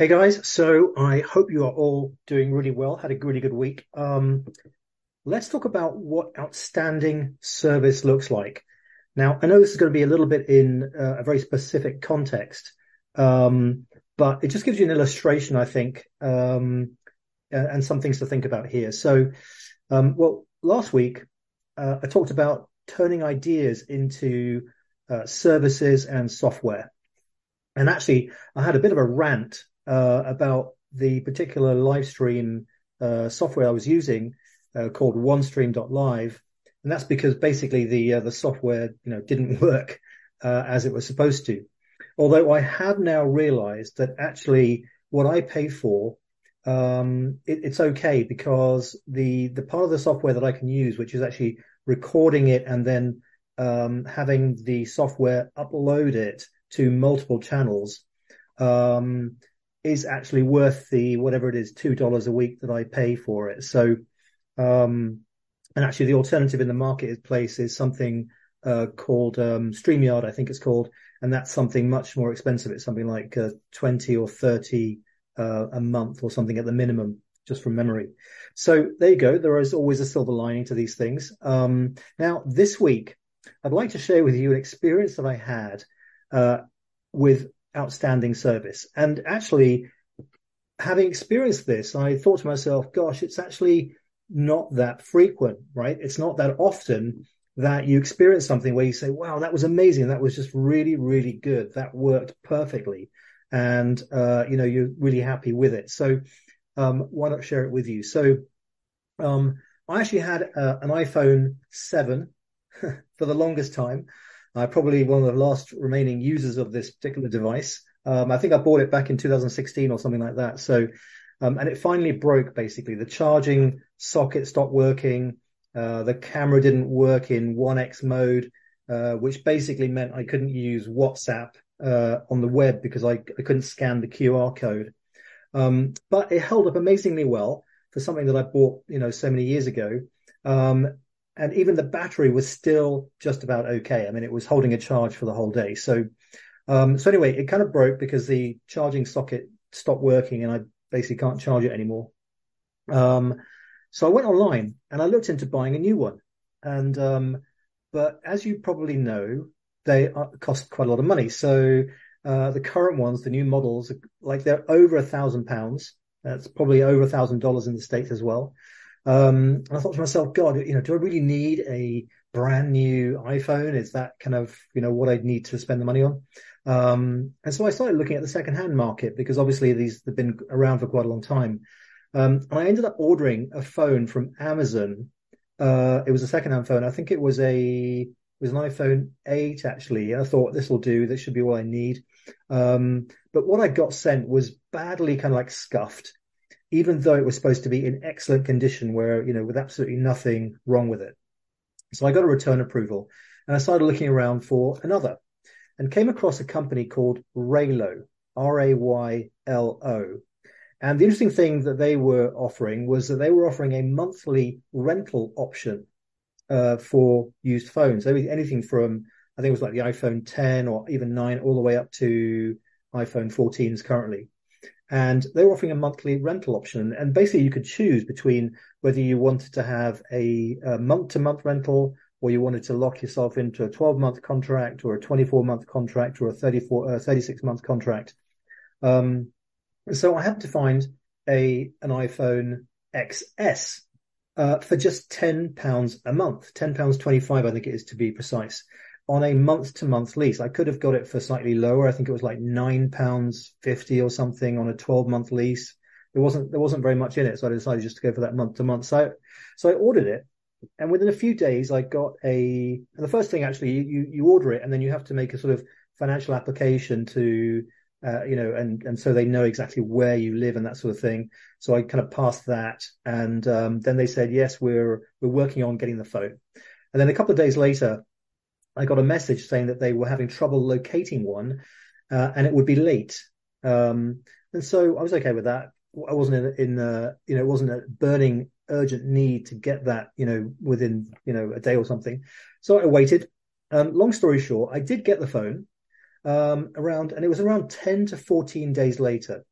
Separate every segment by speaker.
Speaker 1: Hey guys, so I hope you are all doing really well, had a really good week. Um, let's talk about what outstanding service looks like. Now, I know this is going to be a little bit in uh, a very specific context, um, but it just gives you an illustration, I think, um, and some things to think about here. So, um, well, last week uh, I talked about turning ideas into uh, services and software. And actually, I had a bit of a rant uh, about the particular live stream uh, software I was using uh, called OneStream.live, and that's because basically the uh, the software you know didn't work uh, as it was supposed to. Although I have now realised that actually what I pay for um, it, it's okay because the the part of the software that I can use, which is actually recording it and then um, having the software upload it to multiple channels, um, is actually worth the whatever it is two dollars a week that I pay for it. So, um, and actually the alternative in the marketplace is something uh, called um, Streamyard, I think it's called, and that's something much more expensive. It's something like uh, twenty or thirty uh, a month or something at the minimum, just from memory. So there you go. There is always a silver lining to these things. Um, now this week, I'd like to share with you an experience that I had uh, with outstanding service. And actually, having experienced this, I thought to myself, gosh, it's actually not that frequent, right? It's not that often that you experience something where you say, wow, that was amazing. That was just really, really good. That worked perfectly. And, uh, you know, you're really happy with it. So, um, why not share it with you? So, um, I actually had uh, an iPhone 7 for the longest time. Uh, probably one of the last remaining users of this particular device. Um, I think I bought it back in 2016 or something like that. So, um, and it finally broke basically. The charging socket stopped working. Uh, the camera didn't work in 1x mode, uh, which basically meant I couldn't use WhatsApp uh, on the web because I, I, couldn't scan the QR code. Um, but it held up amazingly well for something that I bought, you know, so many years ago. Um, and even the battery was still just about okay. I mean, it was holding a charge for the whole day. So, um, so anyway, it kind of broke because the charging socket stopped working and I basically can't charge it anymore. Um, so I went online and I looked into buying a new one. And, um, but as you probably know, they are, cost quite a lot of money. So, uh, the current ones, the new models, like they're over a thousand pounds. That's probably over a thousand dollars in the States as well. Um, and I thought to myself, God, you know, do I really need a brand new iPhone? Is that kind of, you know, what I'd need to spend the money on? Um, and so I started looking at the secondhand market because obviously these have been around for quite a long time. Um, and I ended up ordering a phone from Amazon. Uh, it was a secondhand phone. I think it was a, it was an iPhone 8 actually. I thought this will do. This should be all I need. Um, but what I got sent was badly kind of like scuffed even though it was supposed to be in excellent condition where, you know, with absolutely nothing wrong with it. So I got a return approval and I started looking around for another and came across a company called Raylo, R-A-Y-L-O. And the interesting thing that they were offering was that they were offering a monthly rental option uh, for used phones. Anything from, I think it was like the iPhone 10 or even 9 all the way up to iPhone 14s currently and they were offering a monthly rental option. And basically, you could choose between whether you wanted to have a, month to month rental or you wanted to lock yourself into a 12 month contract or a 24 month contract or a 34, uh, 36 month contract. Um, so I had to find a, an iPhone XS, uh, for just 10 pounds a month, 10 pounds 25, I think it is to be precise on a month to month lease. I could have got it for slightly lower. I think it was like nine pounds fifty or something on a twelve month lease. There wasn't there wasn't very much in it, so I decided just to go for that month to month. So so I ordered it, and within a few days I got a. And the first thing actually, you you order it, and then you have to make a sort of financial application to. Uh, you know, and and so they know exactly where you live and that sort of thing. So I kind of passed that, and um, then they said, yes, we're we're working on getting the phone. And then a couple of days later, I got a message saying that they were having trouble locating one, uh, and it would be late. Um, and so I was okay with that. I wasn't in, in you know, it wasn't a burning urgent need to get that, you know, within, you know, a day or something. So I waited. Um, long story short, I did get the phone, um, around, and it was around 10 to 14 days later.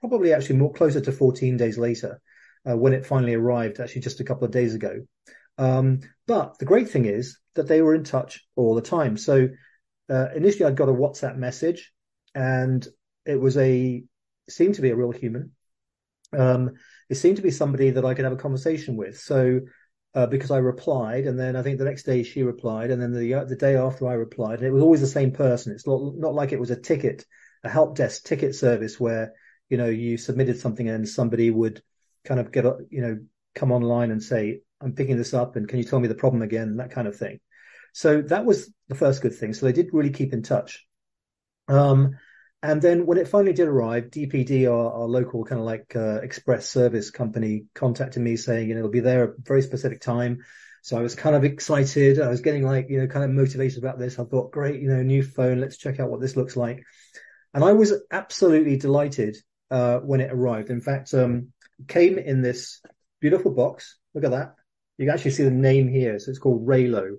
Speaker 1: probably actually more closer to 14 days later uh, when it finally arrived, actually just a couple of days ago. Um, but the great thing is that they were in touch all the time. So uh, initially, I got a WhatsApp message, and it was a seemed to be a real human. Um, it seemed to be somebody that I could have a conversation with. So uh, because I replied, and then I think the next day she replied, and then the uh, the day after I replied, and it was always the same person. It's not not like it was a ticket, a help desk ticket service where you know you submitted something and somebody would kind of get up, you know come online and say I'm picking this up and can you tell me the problem again that kind of thing. So that was the first good thing. So they did really keep in touch. Um, and then when it finally did arrive, DPD, our, our local kind of like uh, express service company, contacted me saying, you know, it'll be there at a very specific time. So I was kind of excited. I was getting like, you know, kind of motivated about this. I thought, great, you know, new phone. Let's check out what this looks like. And I was absolutely delighted uh, when it arrived. In fact, um, came in this beautiful box. Look at that. You can actually see the name here. So it's called Raylo.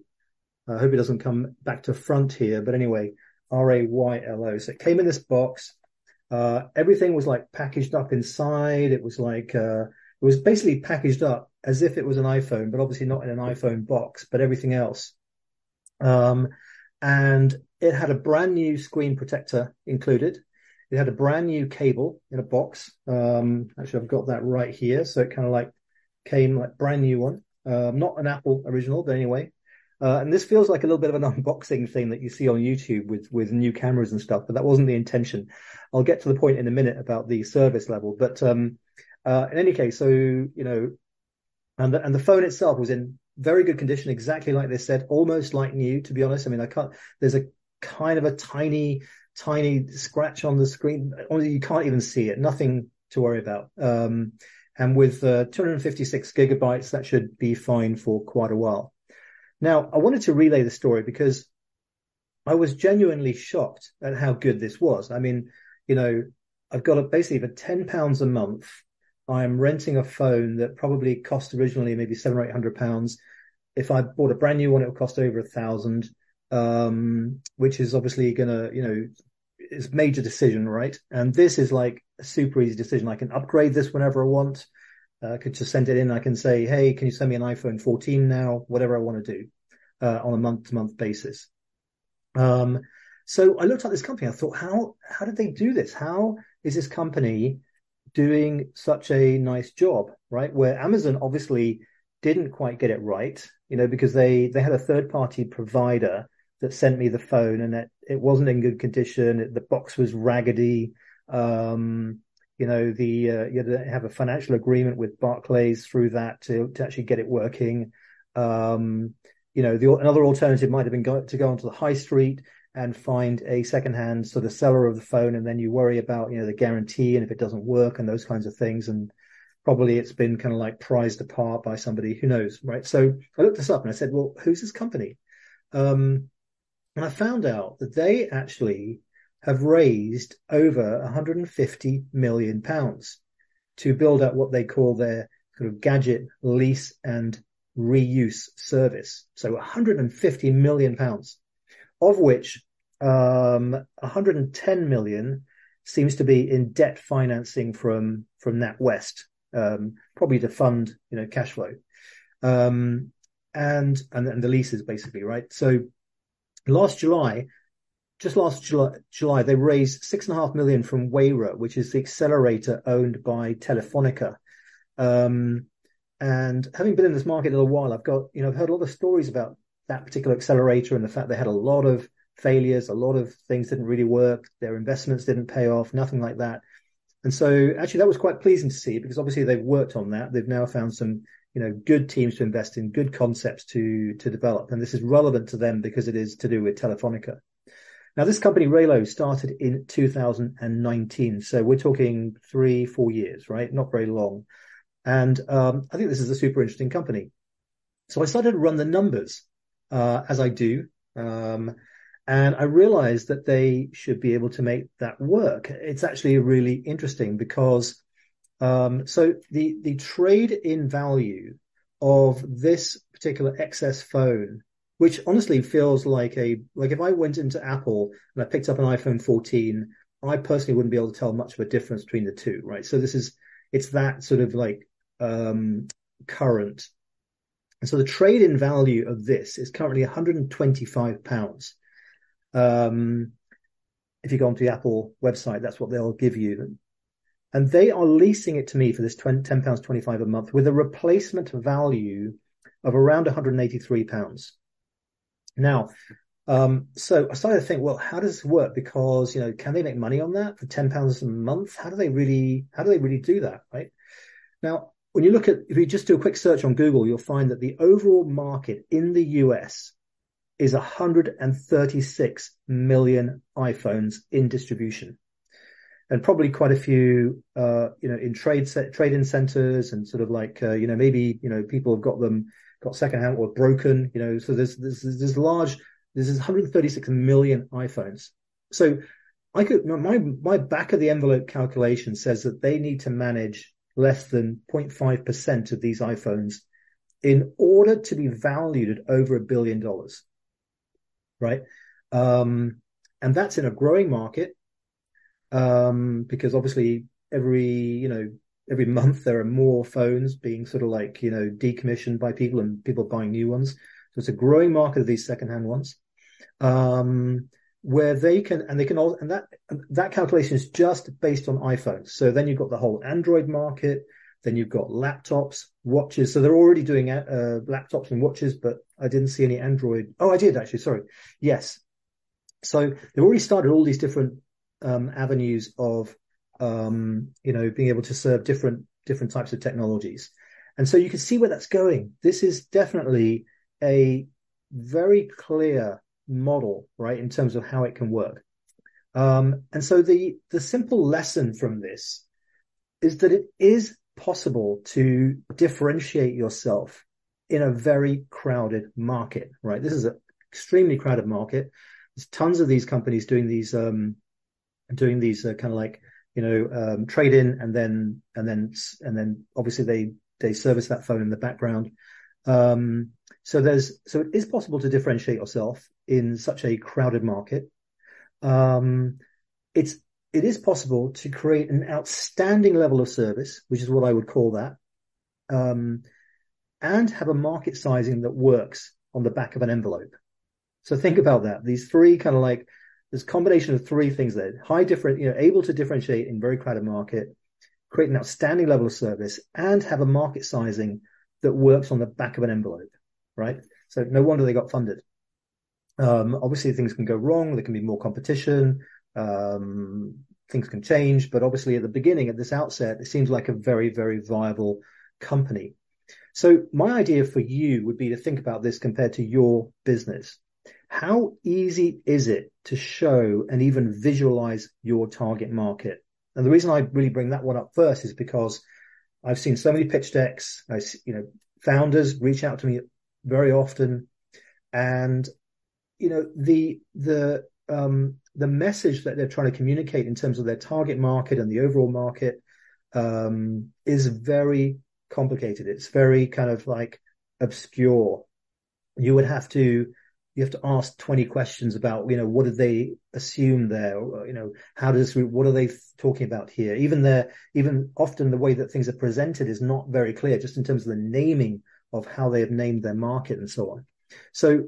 Speaker 1: I hope it doesn't come back to front here. But anyway, R A Y L O. So it came in this box. Uh, everything was like packaged up inside. It was like, uh, it was basically packaged up as if it was an iPhone, but obviously not in an iPhone box, but everything else. Um, and it had a brand new screen protector included. It had a brand new cable in a box. Um, actually, I've got that right here. So it kind of like came like brand new one. Um, not an Apple original, but anyway. Uh, and this feels like a little bit of an unboxing thing that you see on YouTube with with new cameras and stuff, but that wasn't the intention. I'll get to the point in a minute about the service level, but um, uh, in any case, so you know, and the, and the phone itself was in very good condition, exactly like they said, almost like new. To be honest, I mean, I can't. There's a kind of a tiny, tiny scratch on the screen. You can't even see it. Nothing to worry about. Um, and with uh, 256 gigabytes, that should be fine for quite a while. Now, I wanted to relay the story because I was genuinely shocked at how good this was. I mean, you know, I've got a, basically for 10 pounds a month, I'm renting a phone that probably cost originally maybe seven or eight hundred pounds. If I bought a brand new one, it would cost over a thousand, um, which is obviously going to, you know, it's major decision, right? And this is like a super easy decision. I can upgrade this whenever I want. Uh, I could just send it in. I can say, Hey, can you send me an iPhone 14 now? Whatever I want to do, uh, on a month to month basis. Um, so I looked at this company. I thought, how, how did they do this? How is this company doing such a nice job, right? Where Amazon obviously didn't quite get it right, you know, because they, they had a third party provider that sent me the phone and it, it wasn't in good condition. It, the box was raggedy. Um, you know, the, uh, you had to have a financial agreement with Barclays through that to, to actually get it working. Um, you know, the, another alternative might have been go, to go onto the high street and find a secondhand sort of seller of the phone. And then you worry about, you know, the guarantee and if it doesn't work and those kinds of things. And probably it's been kind of like prized apart by somebody who knows, right? So I looked this up and I said, well, who's this company? Um, and I found out that they actually have raised over 150 million pounds to build up what they call their sort of gadget lease and reuse service. So 150 million pounds, of which um, 110 million seems to be in debt financing from from NatWest, um, probably to fund you know cash flow, um, and, and and the leases basically right. So last July, just last July, July, they raised six and a half million from Wayra, which is the accelerator owned by Telefonica. Um, and having been in this market a little while, I've got, you know, I've heard a lot of stories about that particular accelerator and the fact they had a lot of failures, a lot of things didn't really work, their investments didn't pay off, nothing like that. And so actually that was quite pleasing to see because obviously they've worked on that. They've now found some you know, good teams to invest in, good concepts to to develop, and this is relevant to them because it is to do with Telefonica. Now, this company Raylo started in 2019, so we're talking three, four years, right? Not very long, and um, I think this is a super interesting company. So I started to run the numbers uh, as I do, um, and I realized that they should be able to make that work. It's actually really interesting because um, so the the trade in value of this particular XS phone, which honestly feels like a like if I went into Apple and I picked up an iPhone 14 I personally wouldn't be able to tell much of a difference between the two, right? So this is, it's that sort of like, um, current. And so the trade in value of this is currently 125 pounds. Um, if you go onto the Apple website, that's what they'll give you. And they are leasing it to me for this 20, 10 pounds 25 a month with a replacement value of around 183 pounds. Now, um, so I started to think, well, how does this work? Because, you know, can they make money on that for 10 pounds a month? How do they really, how do they really do that? Right now, when you look at, if you just do a quick search on Google, you'll find that the overall market in the US is 136 million iPhones in distribution. And probably quite a few, uh, you know, in trade in centers and sort of like, uh, you know, maybe, you know, people have got them, got secondhand or broken, you know, so there's, there's, there's large, there's 136 million iPhones. So I could, my, my back of the envelope calculation says that they need to manage less than 0.5% of these iPhones in order to be valued at over a billion dollars right? Um, and that's in a growing market um, because obviously every you know every month there are more phones being sort of like you know decommissioned by people and people buying new ones. So it's a growing market of these secondhand ones. Um, where they can and they can all and that that calculation is just based on iPhones. So then you've got the whole Android market, then you've got laptops, watches. So they're already doing uh, laptops and watches, but I didn't see any Android. Oh, I did actually. Sorry. Yes. So they've already started all these different um, avenues of, um, you know, being able to serve different different types of technologies. And so you can see where that's going. This is definitely a very clear model, right, in terms of how it can work. Um, and so the the simple lesson from this is that it is possible to differentiate yourself in a very crowded market, right? This is an extremely crowded market. There's tons of these companies doing these, um, doing these uh, kind of like, you know, um, trade in and then, and then, and then obviously they, they service that phone in the background. Um, so there's, so it is possible to differentiate yourself in such a crowded market. Um, it's it is possible to create an outstanding level of service, which is what I would call that, um, and have a market sizing that works on the back of an envelope. So think about that. These three kind of like this combination of three things there: high different, you know, able to differentiate in very crowded market, create an outstanding level of service, and have a market sizing that works on the back of an envelope. Right. So no wonder they got funded. Um, obviously, things can go wrong. There can be more competition. Um, things can change, but obviously at the beginning, at this outset, it seems like a very, very viable company. So my idea for you would be to think about this compared to your business. How easy is it to show and even visualize your target market? And the reason I really bring that one up first is because I've seen so many pitch decks. I, you know, founders reach out to me very often, and you know the the um, the message that they're trying to communicate in terms of their target market and the overall market um, is very complicated. It's very kind of like obscure. You would have to you have to ask 20 questions about you know what did they assume there you know how does what are they talking about here even there even often the way that things are presented is not very clear just in terms of the naming of how they have named their market and so on so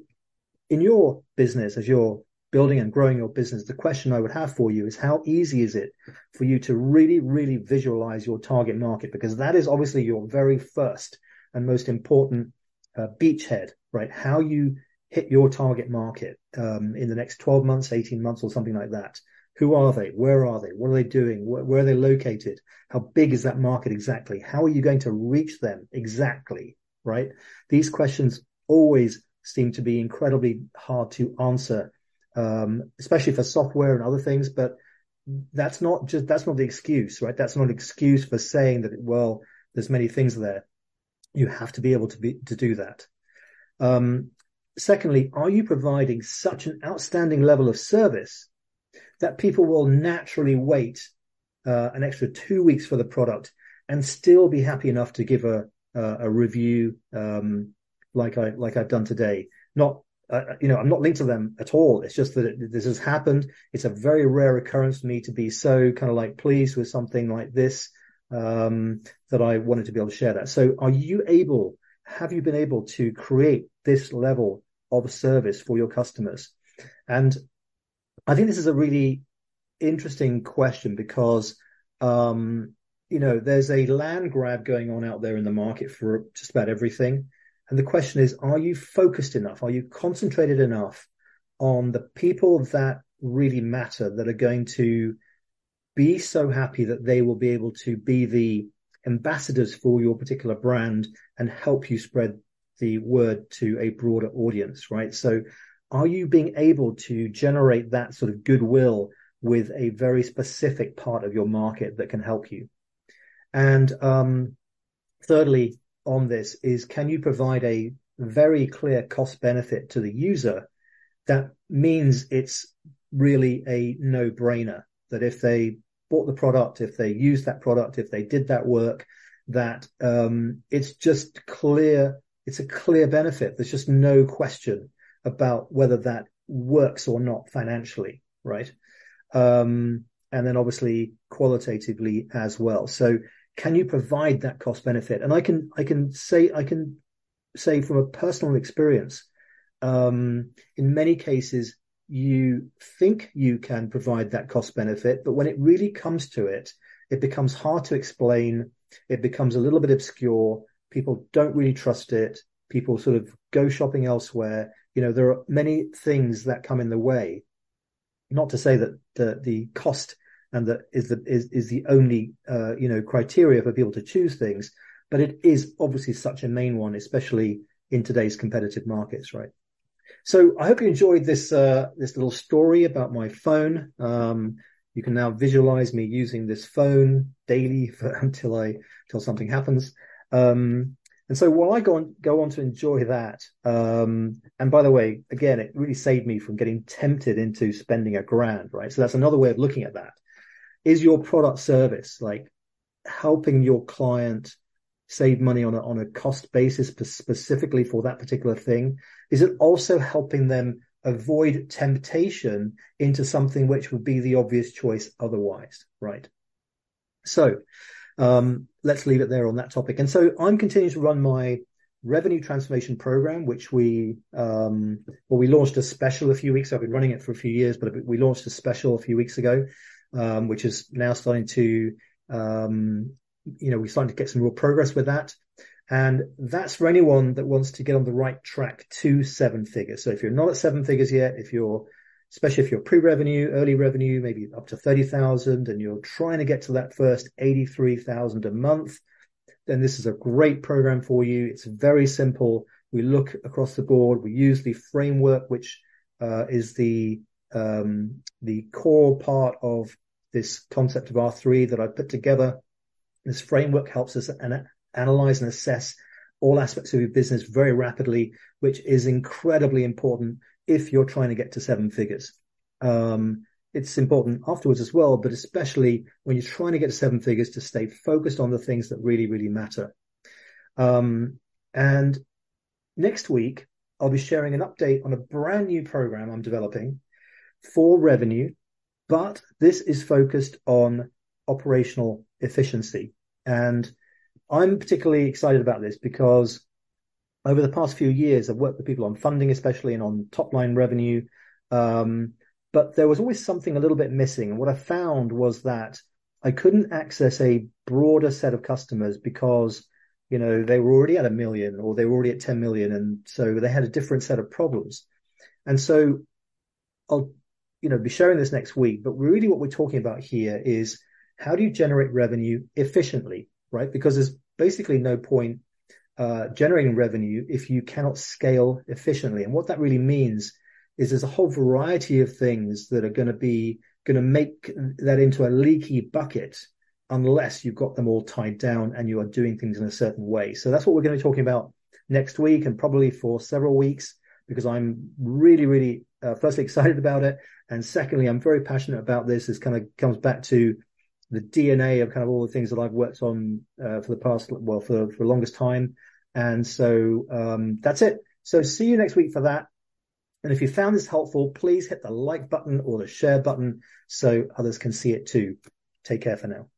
Speaker 1: in your business as you're building and growing your business, the question I would have for you is how easy is it for you to really, really visualize your target market? Because that is obviously your very first and most important uh, beachhead, right? How you hit your target market um, in the next 12 months, 18 months, or something like that. Who are they? Where are they? What are they doing? Where, where are they located? How big is that market exactly? How are you going to reach them exactly? Right? These questions always seem to be incredibly hard to answer um, especially for software and other things. But that's not just that's not the excuse, right? That's not an excuse for saying that well, there's many things there. You have to be able to be to do that. Um, secondly, are you providing such an outstanding level of service that people will naturally wait uh, an extra two weeks for the product and still be happy enough to give a a, a review um, like I like I've done today? Not uh, you know, I'm not linked to them at all. It's just that it, this has happened. It's a very rare occurrence for me to be so kind of like pleased with something like this um, that I wanted to be able to share that. So, are you able? Have you been able to create this level of service for your customers? And I think this is a really interesting question because um, you know there's a land grab going on out there in the market for just about everything. And the question is, are you focused enough? Are you concentrated enough on the people that really matter that are going to be so happy that they will be able to be the ambassadors for your particular brand and help you spread the word to a broader audience, right? So are you being able to generate that sort of goodwill with a very specific part of your market that can help you? And um, thirdly, on this is can you provide a very clear cost benefit to the user that means it's really a no brainer that if they bought the product, if they used that product, if they did that work, that um, it's just clear, it's a clear benefit. There's just no question about whether that works or not financially, right? Um, and then obviously qualitatively as well. So can you provide that cost benefit? And I can I can say I can say from a personal experience, um, in many cases you think you can provide that cost benefit, but when it really comes to it, it becomes hard to explain. It becomes a little bit obscure. People don't really trust it. People sort of go shopping elsewhere. You know, there are many things that come in the way. Not to say that the the cost and that is the is is the only uh, you know criteria for people to choose things. But it is obviously such a main one, especially in today's competitive markets, right? So I hope you enjoyed this uh, this little story about my phone. Um, you can now visualize me using this phone daily for, until I until something happens. Um, and so while I go on go on to enjoy that, um, and by the way, again, it really saved me from getting tempted into spending a grand, right? So that's another way of looking at that is your product service like helping your client save money on a, on a cost basis specifically for that particular thing? Is it also helping them avoid temptation into something which would be the obvious choice otherwise, right? So, um, let's leave it there on that topic. And so I'm continuing to run my revenue transformation program, which we, um, well, we launched a special a few weeks. I've been running it for a few years, but we launched a special a few weeks ago um, which is now starting to, um, you know, we're starting to get some real progress with that. And that's for anyone that wants to get on the right track to seven figures. So if you're not at seven figures yet, if you're, especially if you're pre-revenue, early revenue, maybe up to 30,000 and you're trying to get to that first 83,000 a month, then this is a great program for you. It's very simple. We look across the board. We use the framework, which uh, is the um, the core part of this concept of R3 that I put together. This framework helps us an- analyze and assess all aspects of your business very rapidly, which is incredibly important if you're trying to get to seven figures. Um, it's important afterwards as well, but especially when you're trying to get to seven figures to stay focused on the things that really, really matter. Um, and next week, I'll be sharing an update on a brand new program I'm developing for revenue, but this is focused on operational efficiency. And I'm particularly excited about this because over the past few years, I've worked with people on funding, especially and on top line revenue. Um, but there was always something a little bit missing. And what I found was that I couldn't access a broader set of customers because, you know, they were already at a million or they were already at 10 million. And so they had a different set of problems. And so I'll you know, be sharing this next week, but really what we're talking about here is how do you generate revenue efficiently, right? Because there's basically no point uh, generating revenue if you cannot scale efficiently. And what that really means is there's a whole variety of things that are going to be going to make that into a leaky bucket unless you've got them all tied down and you are doing things in a certain way. So that's what we're going to be talking about next week and probably for several weeks because I'm really, really, uh, firstly excited about it. And secondly, I'm very passionate about this. This kind of comes back to the DNA of kind of all the things that I've worked on uh, for the past, well, for, for the longest time. And so um, that's it. So see you next week for that. And if you found this helpful, please hit the like button or the share button so others can see it too. Take care for now.